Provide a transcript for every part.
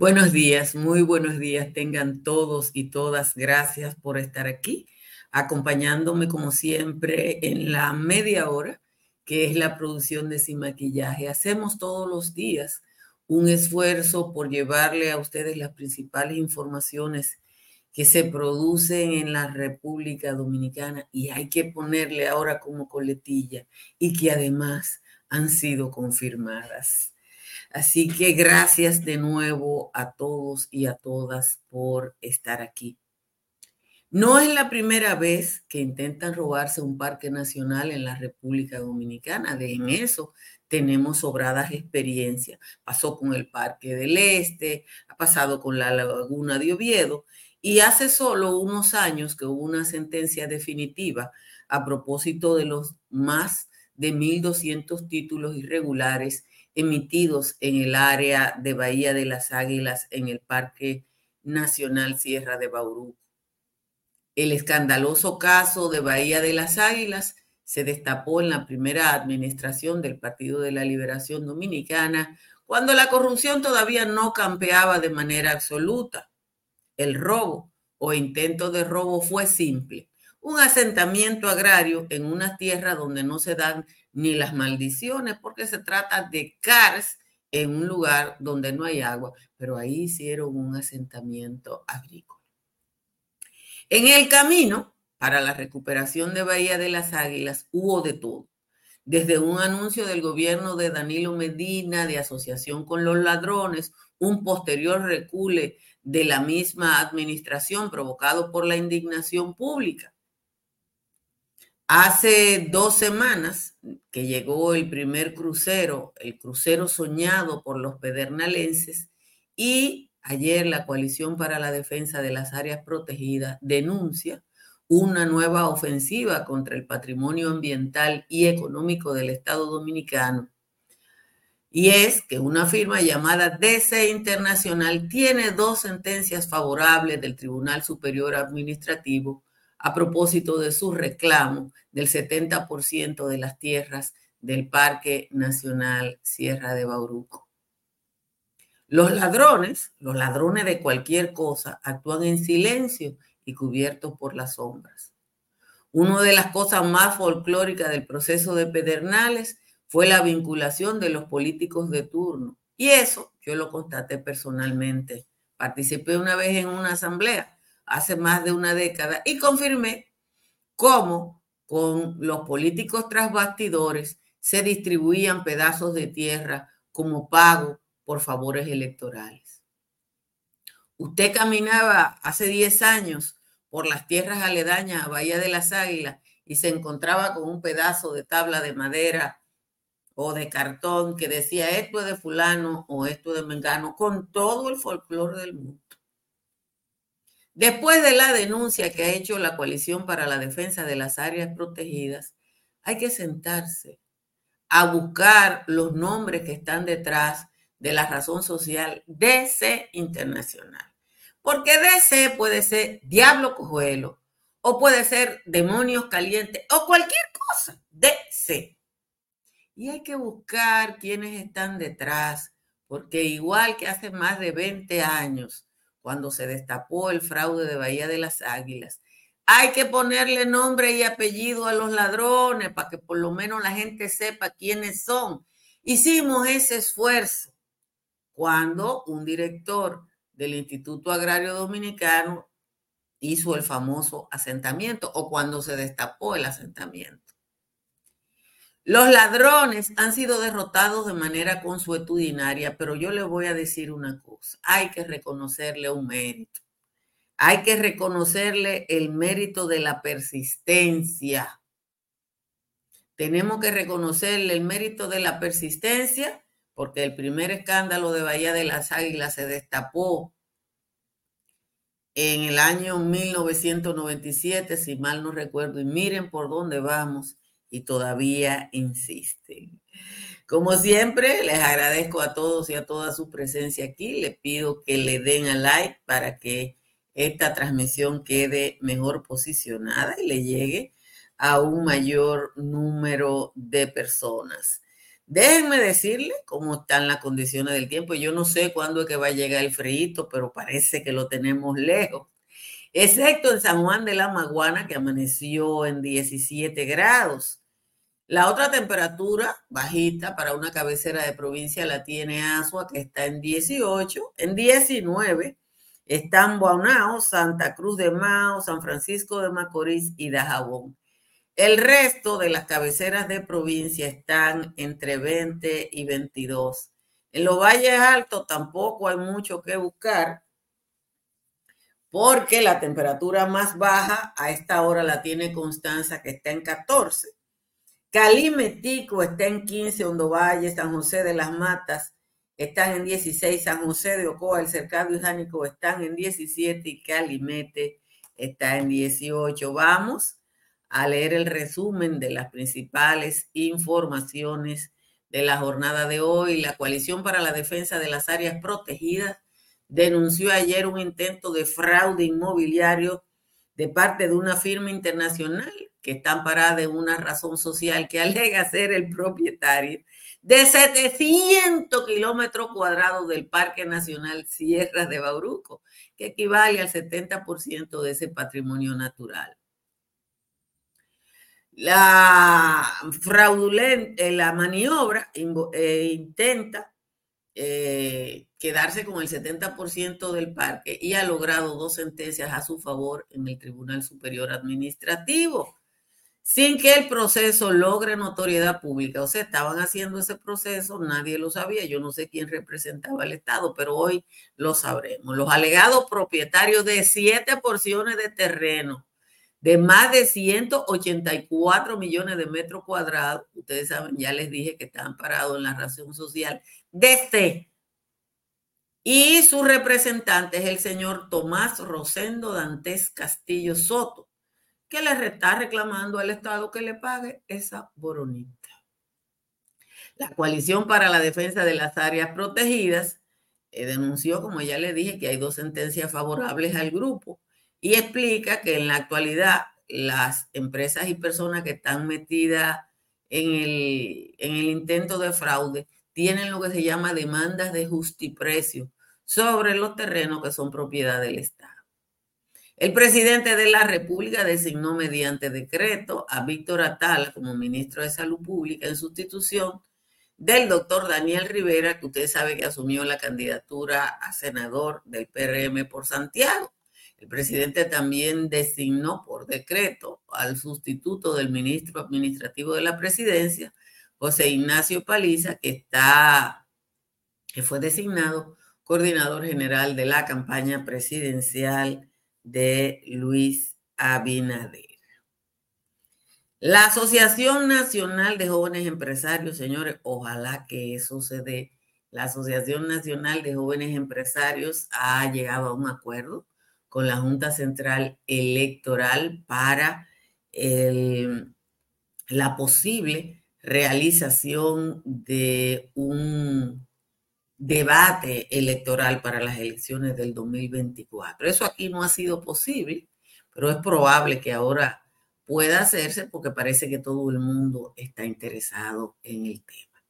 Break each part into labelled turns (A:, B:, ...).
A: Buenos días, muy buenos días tengan todos y todas. Gracias por estar aquí, acompañándome como siempre en la media hora, que es la producción de Sin Maquillaje. Hacemos todos los días un esfuerzo por llevarle a ustedes las principales informaciones que se producen en la República Dominicana y hay que ponerle ahora como coletilla y que además han sido confirmadas. Así que gracias de nuevo a todos y a todas por estar aquí. No es la primera vez que intentan robarse un parque nacional en la República Dominicana. De en eso tenemos sobradas experiencias. Pasó con el Parque del Este, ha pasado con la Laguna de Oviedo y hace solo unos años que hubo una sentencia definitiva a propósito de los más de 1.200 títulos irregulares emitidos en el área de Bahía de las Águilas en el Parque Nacional Sierra de Bauru. El escandaloso caso de Bahía de las Águilas se destapó en la primera administración del Partido de la Liberación Dominicana, cuando la corrupción todavía no campeaba de manera absoluta. El robo o intento de robo fue simple, un asentamiento agrario en una tierra donde no se dan ni las maldiciones, porque se trata de CARS en un lugar donde no hay agua, pero ahí hicieron un asentamiento agrícola. En el camino para la recuperación de Bahía de las Águilas hubo de todo, desde un anuncio del gobierno de Danilo Medina de asociación con los ladrones, un posterior recule de la misma administración provocado por la indignación pública. Hace dos semanas que llegó el primer crucero, el crucero soñado por los pedernalenses, y ayer la Coalición para la Defensa de las Áreas Protegidas denuncia una nueva ofensiva contra el patrimonio ambiental y económico del Estado dominicano. Y es que una firma llamada DC Internacional tiene dos sentencias favorables del Tribunal Superior Administrativo a propósito de su reclamo del 70% de las tierras del Parque Nacional Sierra de Bauruco. Los ladrones, los ladrones de cualquier cosa, actúan en silencio cubiertos por las sombras. Una de las cosas más folclóricas del proceso de Pedernales fue la vinculación de los políticos de turno. Y eso yo lo constaté personalmente. Participé una vez en una asamblea hace más de una década y confirmé cómo con los políticos tras bastidores se distribuían pedazos de tierra como pago por favores electorales. Usted caminaba hace 10 años por las tierras aledañas a Bahía de las Águilas y se encontraba con un pedazo de tabla de madera o de cartón que decía esto es de fulano o esto de mengano, con todo el folclore del mundo. Después de la denuncia que ha hecho la coalición para la defensa de las áreas protegidas, hay que sentarse a buscar los nombres que están detrás de la razón social DC Internacional. Porque DC puede ser diablo cojuelo o puede ser demonios calientes o cualquier cosa. DC. Y hay que buscar quiénes están detrás, porque igual que hace más de 20 años, cuando se destapó el fraude de Bahía de las Águilas. Hay que ponerle nombre y apellido a los ladrones para que por lo menos la gente sepa quiénes son. Hicimos ese esfuerzo cuando un director del Instituto Agrario Dominicano hizo el famoso asentamiento o cuando se destapó el asentamiento. Los ladrones han sido derrotados de manera consuetudinaria, pero yo le voy a decir una cosa, hay que reconocerle un mérito. Hay que reconocerle el mérito de la persistencia. Tenemos que reconocerle el mérito de la persistencia porque el primer escándalo de Bahía de las Águilas se destapó en el año 1997, si mal no recuerdo, y miren por dónde vamos y todavía insisten. Como siempre, les agradezco a todos y a toda su presencia aquí. Les pido que le den a like para que esta transmisión quede mejor posicionada y le llegue a un mayor número de personas. Déjenme decirle cómo están las condiciones del tiempo. Yo no sé cuándo es que va a llegar el frío, pero parece que lo tenemos lejos. Excepto en San Juan de la Maguana, que amaneció en 17 grados. La otra temperatura bajita para una cabecera de provincia la tiene Asua, que está en 18. En 19 están Bonao, Santa Cruz de Mao, San Francisco de Macorís y Dajabón. El resto de las cabeceras de provincia están entre 20 y 22. En los valles altos tampoco hay mucho que buscar porque la temperatura más baja a esta hora la tiene Constanza que está en 14. Calimetico está en 15, Hondo Valle, San José de las Matas están en 16, San José de Ocoa, el Cercado y Jánico están en 17 y Calimete está en 18. Vamos a leer el resumen de las principales informaciones de la jornada de hoy. La coalición para la defensa de las áreas protegidas denunció ayer un intento de fraude inmobiliario de parte de una firma internacional que está amparada en una razón social que alega ser el propietario de 700 kilómetros cuadrados del Parque Nacional Sierras de Bauruco, que equivale al 70% de ese patrimonio natural la fraudulenta, eh, la maniobra eh, intenta eh, quedarse con el 70% del parque y ha logrado dos sentencias a su favor en el Tribunal Superior Administrativo, sin que el proceso logre notoriedad pública. O sea, estaban haciendo ese proceso, nadie lo sabía, yo no sé quién representaba al Estado, pero hoy lo sabremos. Los alegados propietarios de siete porciones de terreno de más de 184 millones de metros cuadrados. Ustedes saben, ya les dije que están parados en la razón social de este. Y su representante es el señor Tomás Rosendo Dantes Castillo Soto, que le está reclamando al Estado que le pague esa boronita. La coalición para la defensa de las áreas protegidas eh, denunció, como ya le dije, que hay dos sentencias favorables al grupo y explica que en la actualidad las empresas y personas que están metidas en el, en el intento de fraude tienen lo que se llama demandas de justiprecio sobre los terrenos que son propiedad del Estado. El presidente de la República designó mediante decreto a Víctor Atala como ministro de Salud Pública en sustitución del doctor Daniel Rivera, que usted sabe que asumió la candidatura a senador del PRM por Santiago. El presidente también designó por decreto al sustituto del ministro administrativo de la presidencia, José Ignacio Paliza, que está, que fue designado coordinador general de la campaña presidencial de Luis Abinader. La Asociación Nacional de Jóvenes Empresarios, señores, ojalá que eso se dé. La Asociación Nacional de Jóvenes Empresarios ha llegado a un acuerdo con la Junta Central Electoral para la posible realización de un debate electoral para las elecciones del 2024. Eso aquí no ha sido posible, pero es probable que ahora pueda hacerse porque parece que todo el mundo está interesado en el tema.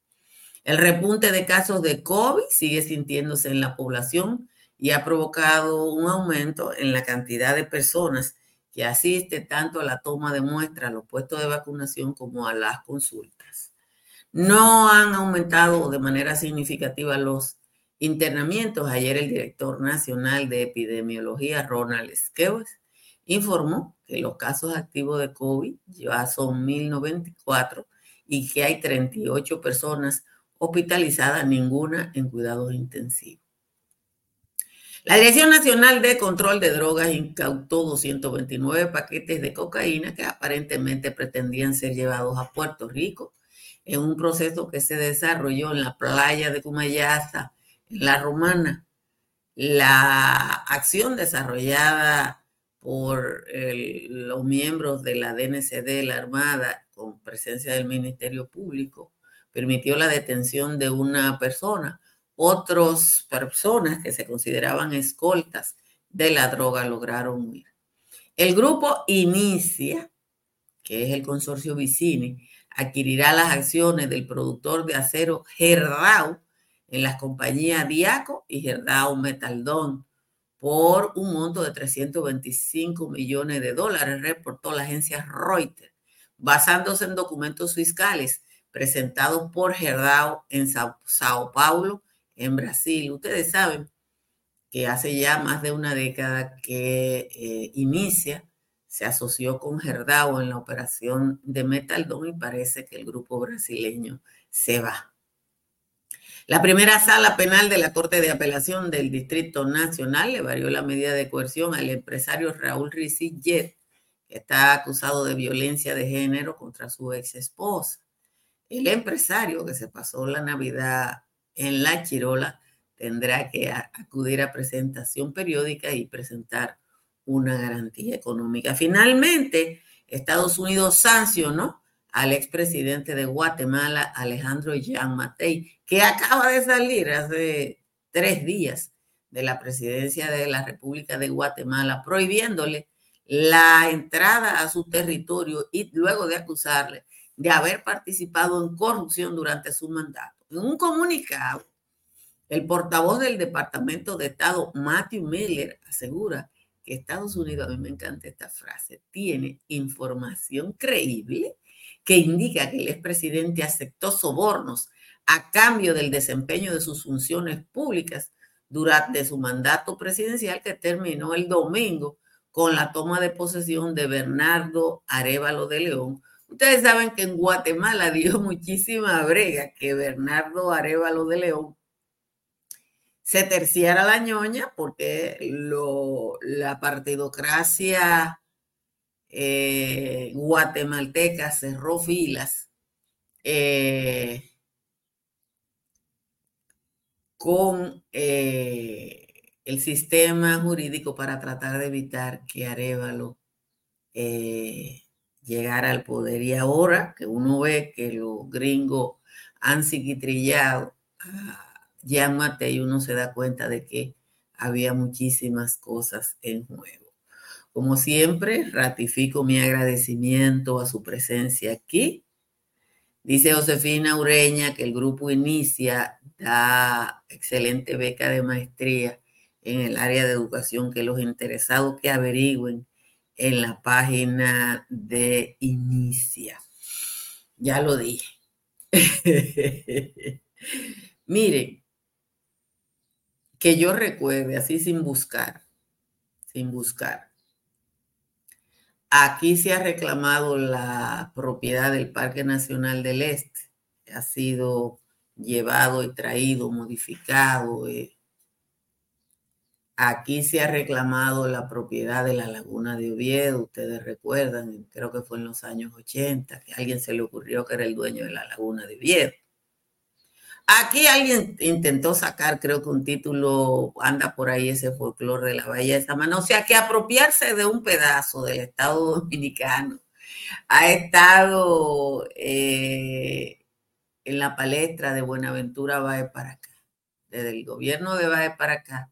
A: El repunte de casos de COVID sigue sintiéndose en la población y ha provocado un aumento en la cantidad de personas que asiste tanto a la toma de muestras, a los puestos de vacunación como a las consultas. No han aumentado de manera significativa los internamientos. Ayer el director nacional de epidemiología, Ronald Skewes, informó que los casos activos de COVID ya son 1094 y que hay 38 personas hospitalizadas, ninguna en cuidados intensivos. La Dirección Nacional de Control de Drogas incautó 229 paquetes de cocaína que aparentemente pretendían ser llevados a Puerto Rico en un proceso que se desarrolló en la playa de Cumayasa, en La Romana. La acción desarrollada por los miembros de la DNCD, la Armada, con presencia del Ministerio Público, permitió la detención de una persona otras personas que se consideraban escoltas de la droga lograron huir. El grupo Inicia, que es el consorcio Vicini, adquirirá las acciones del productor de acero Gerdau en las compañías Diaco y Gerdau Metaldón por un monto de 325 millones de dólares, reportó la agencia Reuters, basándose en documentos fiscales presentados por Gerdau en Sao, Paulo, en Brasil. Ustedes saben que hace ya más de una década que eh, inicia se asoció con Gerdau en la operación de Metaldón y parece que el grupo brasileño se va. La primera sala penal de la Corte de Apelación del Distrito Nacional le varió la medida de coerción al empresario Raúl Rizillet, que está acusado de violencia de género contra su ex esposa. El empresario que se pasó la Navidad en la Chirola tendrá que acudir a presentación periódica y presentar una garantía económica. Finalmente, Estados Unidos sancionó al expresidente de Guatemala, Alejandro Jean Matei, que acaba de salir hace tres días de la presidencia de la República de Guatemala, prohibiéndole la entrada a su territorio y luego de acusarle de haber participado en corrupción durante su mandato. En un comunicado, el portavoz del Departamento de Estado, Matthew Miller, asegura que Estados Unidos, a mí me encanta esta frase, tiene información creíble que indica que el expresidente aceptó sobornos a cambio del desempeño de sus funciones públicas durante su mandato presidencial que terminó el domingo con la toma de posesión de Bernardo Arevalo de León. Ustedes saben que en Guatemala dio muchísima brega que Bernardo Arevalo de León se terciara la ñoña porque la partidocracia eh, guatemalteca cerró filas eh, con eh, el sistema jurídico para tratar de evitar que Arevalo llegara al poder. Y ahora que uno ve que los gringos han psiquitrillado a ya y uno se da cuenta de que había muchísimas cosas en juego. Como siempre, ratifico mi agradecimiento a su presencia aquí. Dice Josefina Ureña que el grupo inicia da excelente beca de maestría en el área de educación, que los interesados que averigüen en la página de Inicia. Ya lo dije. Miren, que yo recuerde, así sin buscar, sin buscar. Aquí se ha reclamado la propiedad del Parque Nacional del Este. Ha sido llevado y traído, modificado. Eh. Aquí se ha reclamado la propiedad de la Laguna de Oviedo. Ustedes recuerdan, creo que fue en los años 80, que a alguien se le ocurrió que era el dueño de la Laguna de Oviedo. Aquí alguien intentó sacar, creo que un título, anda por ahí ese folclore de la Bahía de Samana. O sea, que apropiarse de un pedazo del Estado Dominicano ha estado eh, en la palestra de Buenaventura Baez para acá. Desde el gobierno de Baez para acá,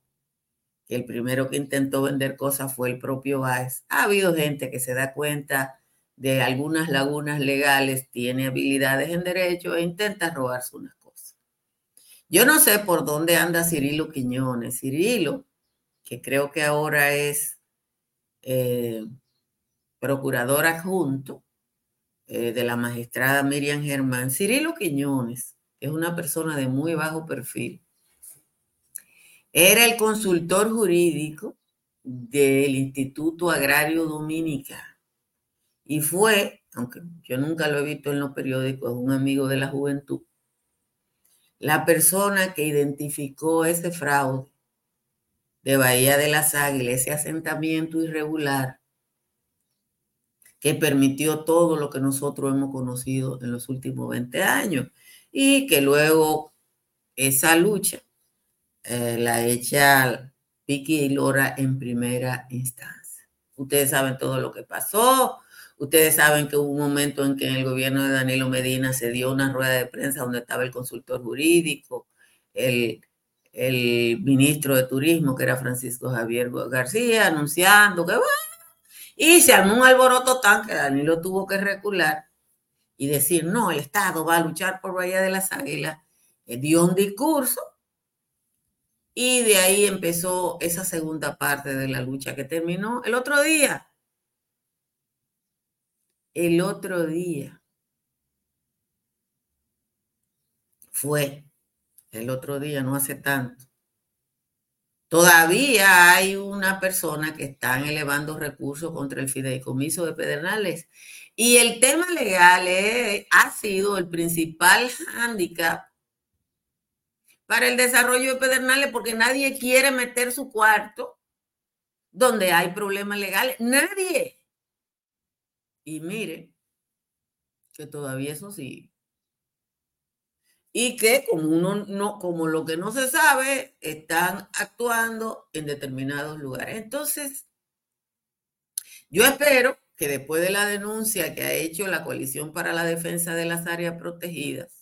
A: el primero que intentó vender cosas fue el propio Baez. Ha habido gente que se da cuenta de algunas lagunas legales, tiene habilidades en derecho e intenta robarse unas yo no sé por dónde anda Cirilo Quiñones. Cirilo, que creo que ahora es eh, procurador adjunto eh, de la magistrada Miriam Germán. Cirilo Quiñones es una persona de muy bajo perfil. Era el consultor jurídico del Instituto Agrario Dominicano y fue, aunque yo nunca lo he visto en los periódicos, un amigo de la juventud, la persona que identificó ese fraude de Bahía de las Águilas, ese asentamiento irregular que permitió todo lo que nosotros hemos conocido en los últimos 20 años y que luego esa lucha eh, la echa Piqui y Lora en primera instancia. Ustedes saben todo lo que pasó, Ustedes saben que hubo un momento en que en el gobierno de Danilo Medina se dio una rueda de prensa donde estaba el consultor jurídico, el, el ministro de Turismo, que era Francisco Javier García, anunciando que y se armó un alboroto tan que Danilo tuvo que recular y decir, no, el Estado va a luchar por Bahía de las Águilas. Eh, dio un discurso y de ahí empezó esa segunda parte de la lucha que terminó el otro día. El otro día. Fue el otro día, no hace tanto. Todavía hay una persona que están elevando recursos contra el fideicomiso de Pedernales. Y el tema legal ha sido el principal hándicap para el desarrollo de Pedernales porque nadie quiere meter su cuarto donde hay problemas legales. Nadie. Y mire que todavía eso sí y que como uno no, como lo que no se sabe, están actuando en determinados lugares. Entonces, yo espero que después de la denuncia que ha hecho la Coalición para la Defensa de las Áreas Protegidas,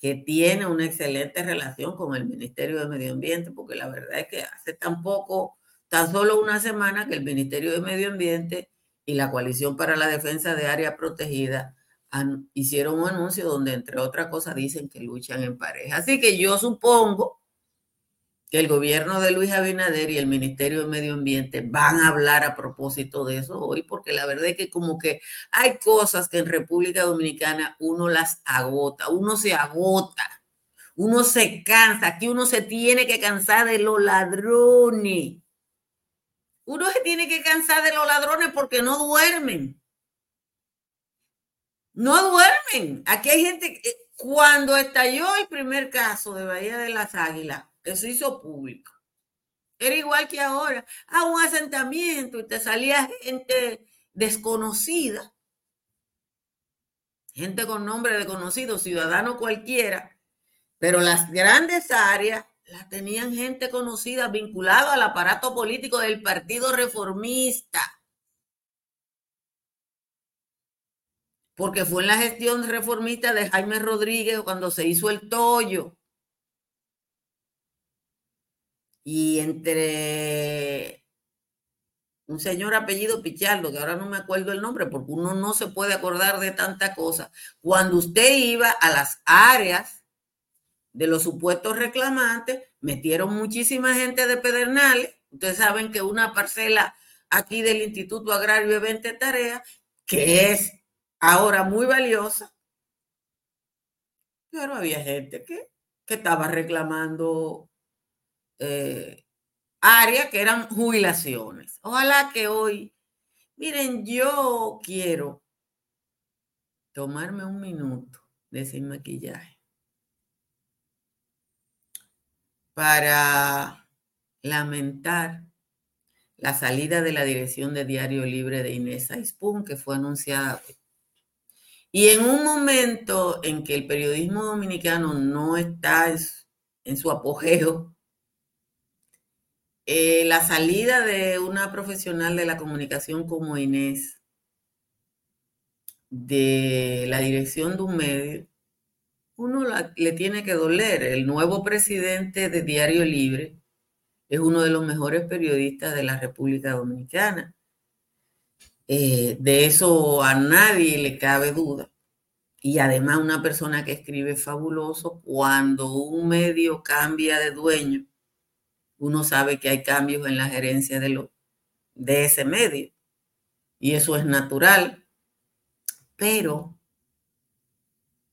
A: que tiene una excelente relación con el Ministerio de Medio Ambiente, porque la verdad es que hace tan poco, tan solo una semana que el Ministerio de Medio Ambiente y la Coalición para la Defensa de Áreas Protegidas hicieron un anuncio donde, entre otras cosas, dicen que luchan en pareja. Así que yo supongo que el gobierno de Luis Abinader y el Ministerio de Medio Ambiente van a hablar a propósito de eso hoy, porque la verdad es que como que hay cosas que en República Dominicana uno las agota, uno se agota, uno se cansa, aquí uno se tiene que cansar de los ladrones. Uno se tiene que cansar de los ladrones porque no duermen. No duermen. Aquí hay gente que cuando estalló el primer caso de Bahía de las Águilas, eso hizo público. Era igual que ahora. A un asentamiento y te salía gente desconocida, gente con nombre desconocido, ciudadano cualquiera, pero las grandes áreas las tenían gente conocida vinculada al aparato político del Partido Reformista. porque fue en la gestión reformista de Jaime Rodríguez cuando se hizo el tollo. Y entre un señor apellido Pichardo, que ahora no me acuerdo el nombre, porque uno no se puede acordar de tanta cosa, cuando usted iba a las áreas de los supuestos reclamantes, metieron muchísima gente de Pedernales. Ustedes saben que una parcela aquí del Instituto Agrario de 20 Tareas, que es ahora muy valiosa, pero había gente que, que estaba reclamando eh, áreas que eran jubilaciones. Ojalá que hoy, miren, yo quiero tomarme un minuto de ese maquillaje para lamentar la salida de la dirección de Diario Libre de Inés Aispun, que fue anunciada y en un momento en que el periodismo dominicano no está en su apogeo, eh, la salida de una profesional de la comunicación como Inés, de la dirección de un medio, uno le tiene que doler. El nuevo presidente de Diario Libre es uno de los mejores periodistas de la República Dominicana. Eh, de eso a nadie le cabe duda. Y además una persona que escribe fabuloso, cuando un medio cambia de dueño, uno sabe que hay cambios en la gerencia de, lo, de ese medio. Y eso es natural. Pero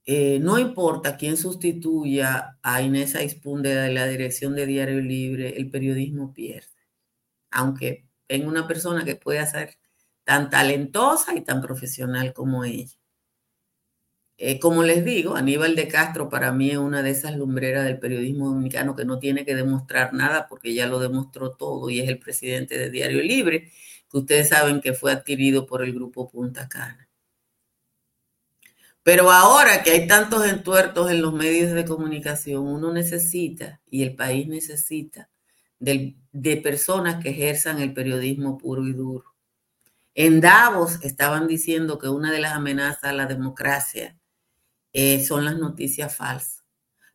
A: eh, no importa quién sustituya a Inés Aispunde de la dirección de Diario Libre, el periodismo pierde. Aunque tenga una persona que pueda ser tan talentosa y tan profesional como ella. Eh, como les digo, Aníbal de Castro para mí es una de esas lumbreras del periodismo dominicano que no tiene que demostrar nada porque ya lo demostró todo y es el presidente de Diario Libre, que ustedes saben que fue adquirido por el grupo Punta Cana. Pero ahora que hay tantos entuertos en los medios de comunicación, uno necesita y el país necesita de personas que ejerzan el periodismo puro y duro en Davos estaban diciendo que una de las amenazas a la democracia eh, son las noticias falsas.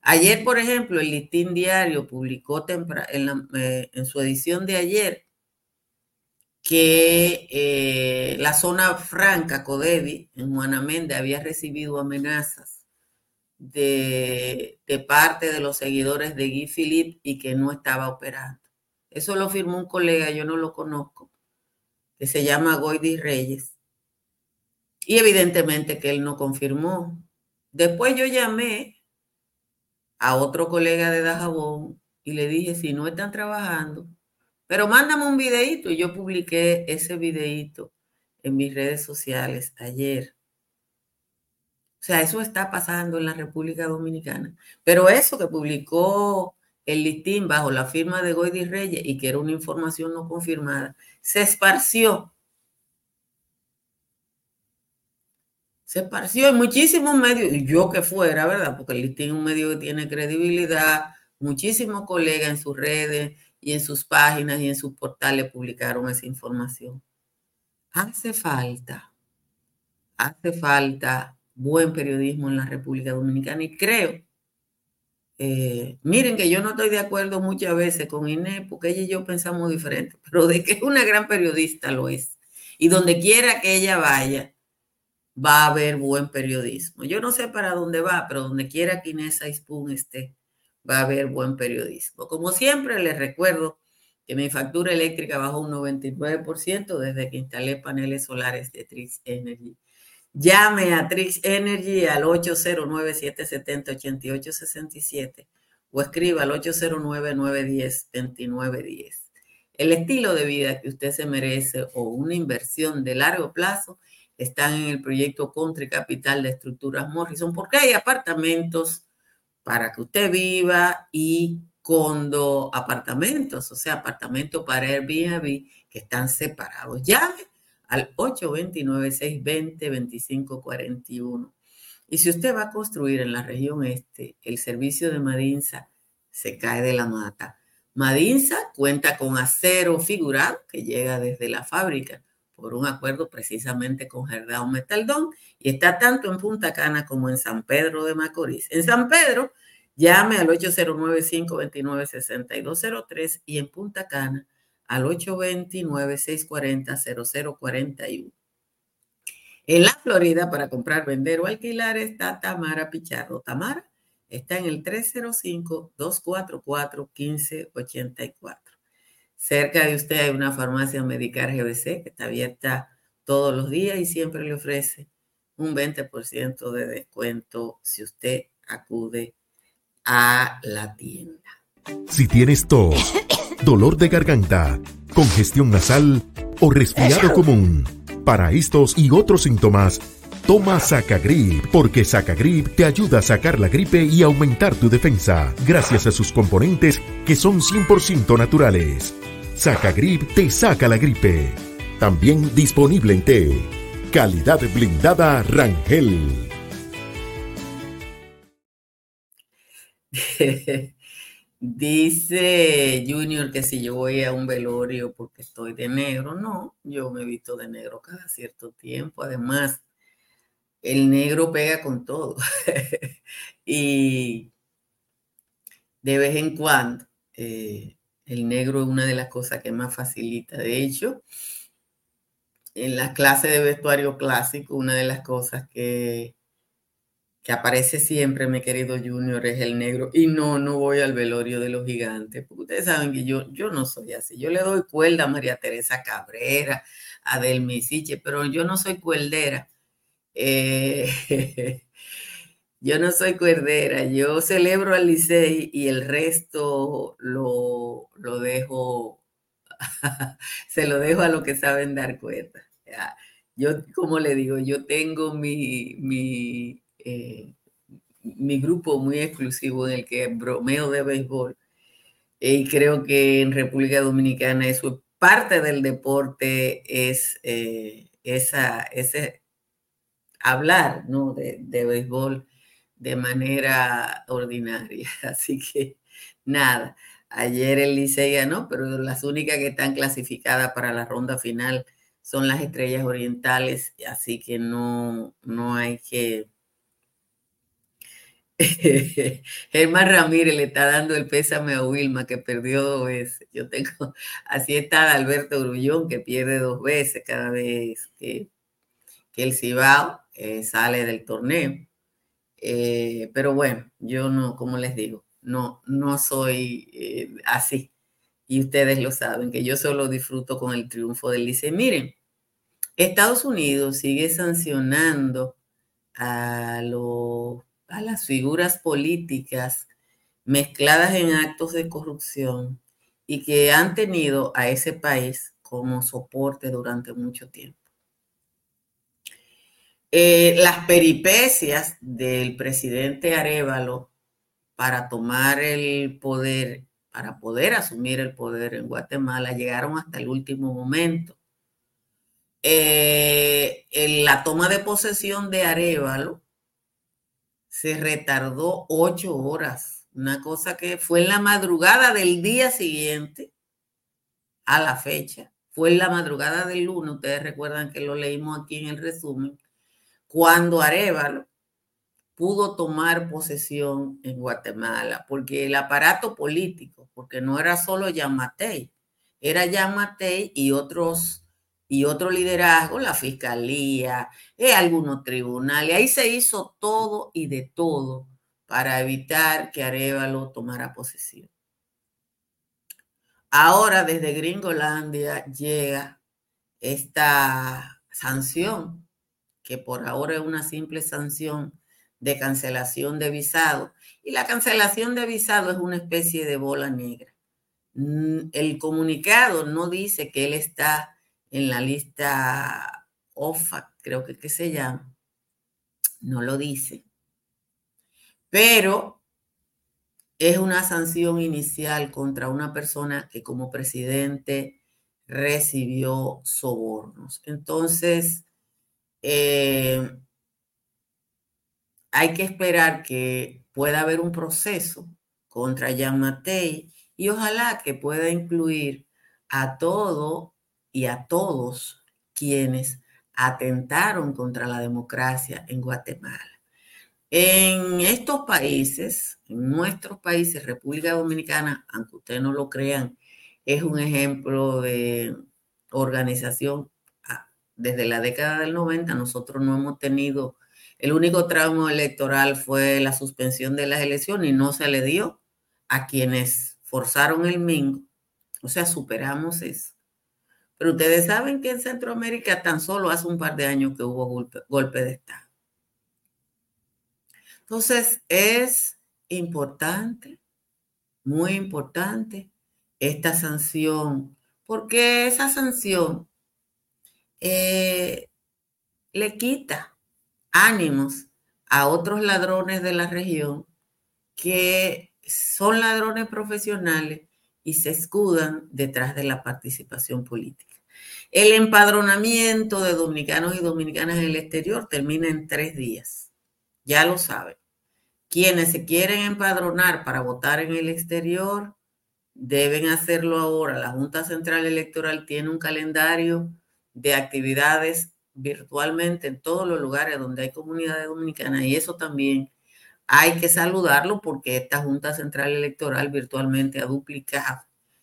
A: Ayer, por ejemplo, el Listín Diario publicó en, eh, en su edición de ayer que eh, la zona franca, Codevi, en Juanamende, había recibido amenazas de, parte de los seguidores de Guy Philippe y que no estaba operando. Eso lo firmó un colega, yo no lo conozco, que se llama Goidi Reyes. Y evidentemente que él no confirmó. Después yo llamé a otro colega de Dajabón y le dije, si no están trabajando, pero mándame un videíto y yo publiqué ese videíto en mis redes sociales ayer. O sea, eso está pasando en la República Dominicana. Pero eso que publicó el listín bajo la firma de Goidi Reyes y que era una información no confirmada, se esparció. Se esparció en muchísimos medios, y yo que fuera, ¿verdad? Porque el listín es un medio que tiene credibilidad, muchísimos colegas en sus redes, y en sus páginas y en sus portales publicaron esa información. Hace falta, hace falta buen periodismo en la República Dominicana y creo, eh, miren que yo no estoy de acuerdo muchas veces con Inés porque ella y yo pensamos diferente, pero de que es una gran periodista lo es. Y donde quiera que ella vaya, va a haber buen periodismo. Yo no sé para dónde va, pero donde quiera que Inés Aispun esté, va a haber buen periodismo. Como siempre, les recuerdo que mi factura eléctrica bajó un 99% desde que instalé paneles solares de Trix Energy. Llame a Trix Energy al 809-770-8867 o escriba al 809-910-2910. El estilo de vida que usted se merece o una inversión de largo plazo están en el proyecto Country Capital de Estructuras Morrison porque hay apartamentos para que usted viva y condo apartamentos, o sea, apartamentos para Airbnb que están separados. Llame al 829-620-2541. Y si usted va a construir en la región este, el servicio de Madinsa se cae de la mata. Madinsa cuenta con acero figurado que llega desde la fábrica por un acuerdo precisamente con Gerdao Metaldón y está tanto en Punta Cana como en San Pedro de Macorís. En San Pedro, llame al 809-529-6203 y en Punta Cana al 829-640-0041. En la Florida, para comprar, vender o alquilar, está Tamara Pichardo. Tamara está en el 305-244-1584. Cerca de usted hay una farmacia Medicar GBC que está abierta todos los días y siempre le ofrece un 20% de descuento si usted acude a la tienda.
B: Si tienes tos, dolor de garganta, congestión nasal o resfriado común, para estos y otros síntomas, Toma Sacagrip, porque Sacagrip te ayuda a sacar la gripe y aumentar tu defensa, gracias a sus componentes que son 100% naturales. Sacagrip te saca la gripe. También disponible en té. Calidad blindada Rangel.
A: Dice Junior que si yo voy a un velorio porque estoy de negro, no, yo me visto de negro cada cierto tiempo. Además, el negro pega con todo. y de vez en cuando eh, el negro es una de las cosas que más facilita. De hecho, en las clases de vestuario clásico, una de las cosas que, que aparece siempre, mi querido Junior, es el negro. Y no, no voy al velorio de los gigantes, porque ustedes saben que yo, yo no soy así. Yo le doy cuerda a María Teresa Cabrera, a Delmisiche, pero yo no soy cuerdera. Eh, Yo no soy cuerdera, yo celebro al Licey y el resto lo, lo dejo, se lo dejo a los que saben dar cuerda. Yo, como le digo, yo tengo mi, mi, eh, mi grupo muy exclusivo en el que bromeo de béisbol y creo que en República Dominicana eso es parte del deporte, es eh, esa, ese hablar ¿no? de, de béisbol de manera ordinaria. Así que nada, ayer el Licey ganó, pero las únicas que están clasificadas para la ronda final son las estrellas orientales, así que no, no hay que Germán Ramírez le está dando el pésame a Wilma, que perdió dos veces. Yo tengo, así está Alberto Grullón, que pierde dos veces cada vez que, que el Cibao eh, sale del torneo. Eh, pero bueno, yo no, como les digo, no, no soy eh, así. Y ustedes lo saben, que yo solo disfruto con el triunfo del Lice. Miren, Estados Unidos sigue sancionando a, a las figuras políticas mezcladas en actos de corrupción y que han tenido a ese país como soporte durante mucho tiempo. Eh, las peripecias del presidente Arevalo para tomar el poder, para poder asumir el poder en Guatemala, llegaron hasta el último momento. Eh, en la toma de posesión de Arevalo se retardó ocho horas, una cosa que fue en la madrugada del día siguiente a la fecha, fue en la madrugada del lunes, ustedes recuerdan que lo leímos aquí en el resumen, cuando Arevalo pudo tomar posesión en Guatemala, porque el aparato político, porque no era solo Yamatei, era Yamatei y otros y otro liderazgo, la fiscalía, eh, algunos tribunales, ahí se hizo todo y de todo para evitar que Arevalo tomara posesión. Ahora desde Gringolandia llega esta sanción que por ahora es una simple sanción de cancelación de visado. Y la cancelación de visado es una especie de bola negra. El comunicado no dice que él está en la lista OFAC, creo que, que se llama. No lo dice. Pero es una sanción inicial contra una persona que como presidente recibió sobornos. Entonces, eh, hay que esperar que pueda haber un proceso contra Jean Matei y ojalá que pueda incluir a todo y a todos quienes atentaron contra la democracia en Guatemala. En estos países, en nuestros países, República Dominicana, aunque ustedes no lo crean, es un ejemplo de organización desde la década del 90 nosotros no hemos tenido, el único trauma electoral fue la suspensión de las elecciones y no se le dio a quienes forzaron el mingo. O sea, superamos eso. Pero ustedes saben que en Centroamérica tan solo hace un par de años que hubo golpe de Estado. Entonces, es importante, muy importante, esta sanción, porque esa sanción eh, le quita ánimos a otros ladrones de la región que son ladrones profesionales y se escudan detrás de la participación política. El empadronamiento de dominicanos y dominicanas en el exterior termina en tres días. Ya lo saben. Quienes se quieren empadronar para votar en el exterior deben hacerlo ahora. La Junta Central Electoral tiene un calendario de actividades virtualmente en todos los lugares donde hay comunidades dominicanas y eso también hay que saludarlo porque esta Junta Central Electoral virtualmente ha duplicado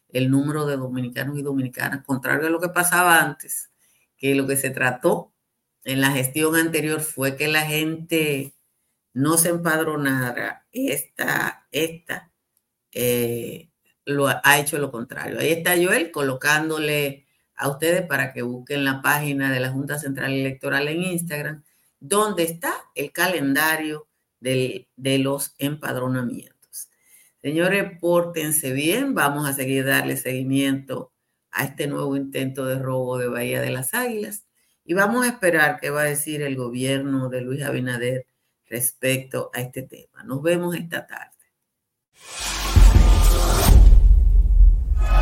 A: el número de dominicanos y dominicanas, contrario a lo que pasaba antes, que lo que se trató en la gestión anterior fue que la gente no se empadronara. Esta, esta eh, lo ha hecho lo contrario. Ahí está Joel colocándole a ustedes para que busquen la página de la Junta Central Electoral en Instagram, donde está el calendario de los empadronamientos. Señores, pórtense bien, vamos a seguir darle seguimiento a este nuevo intento de robo de Bahía de las Águilas y vamos a esperar qué va a decir el gobierno de Luis Abinader respecto a este tema. Nos vemos esta tarde.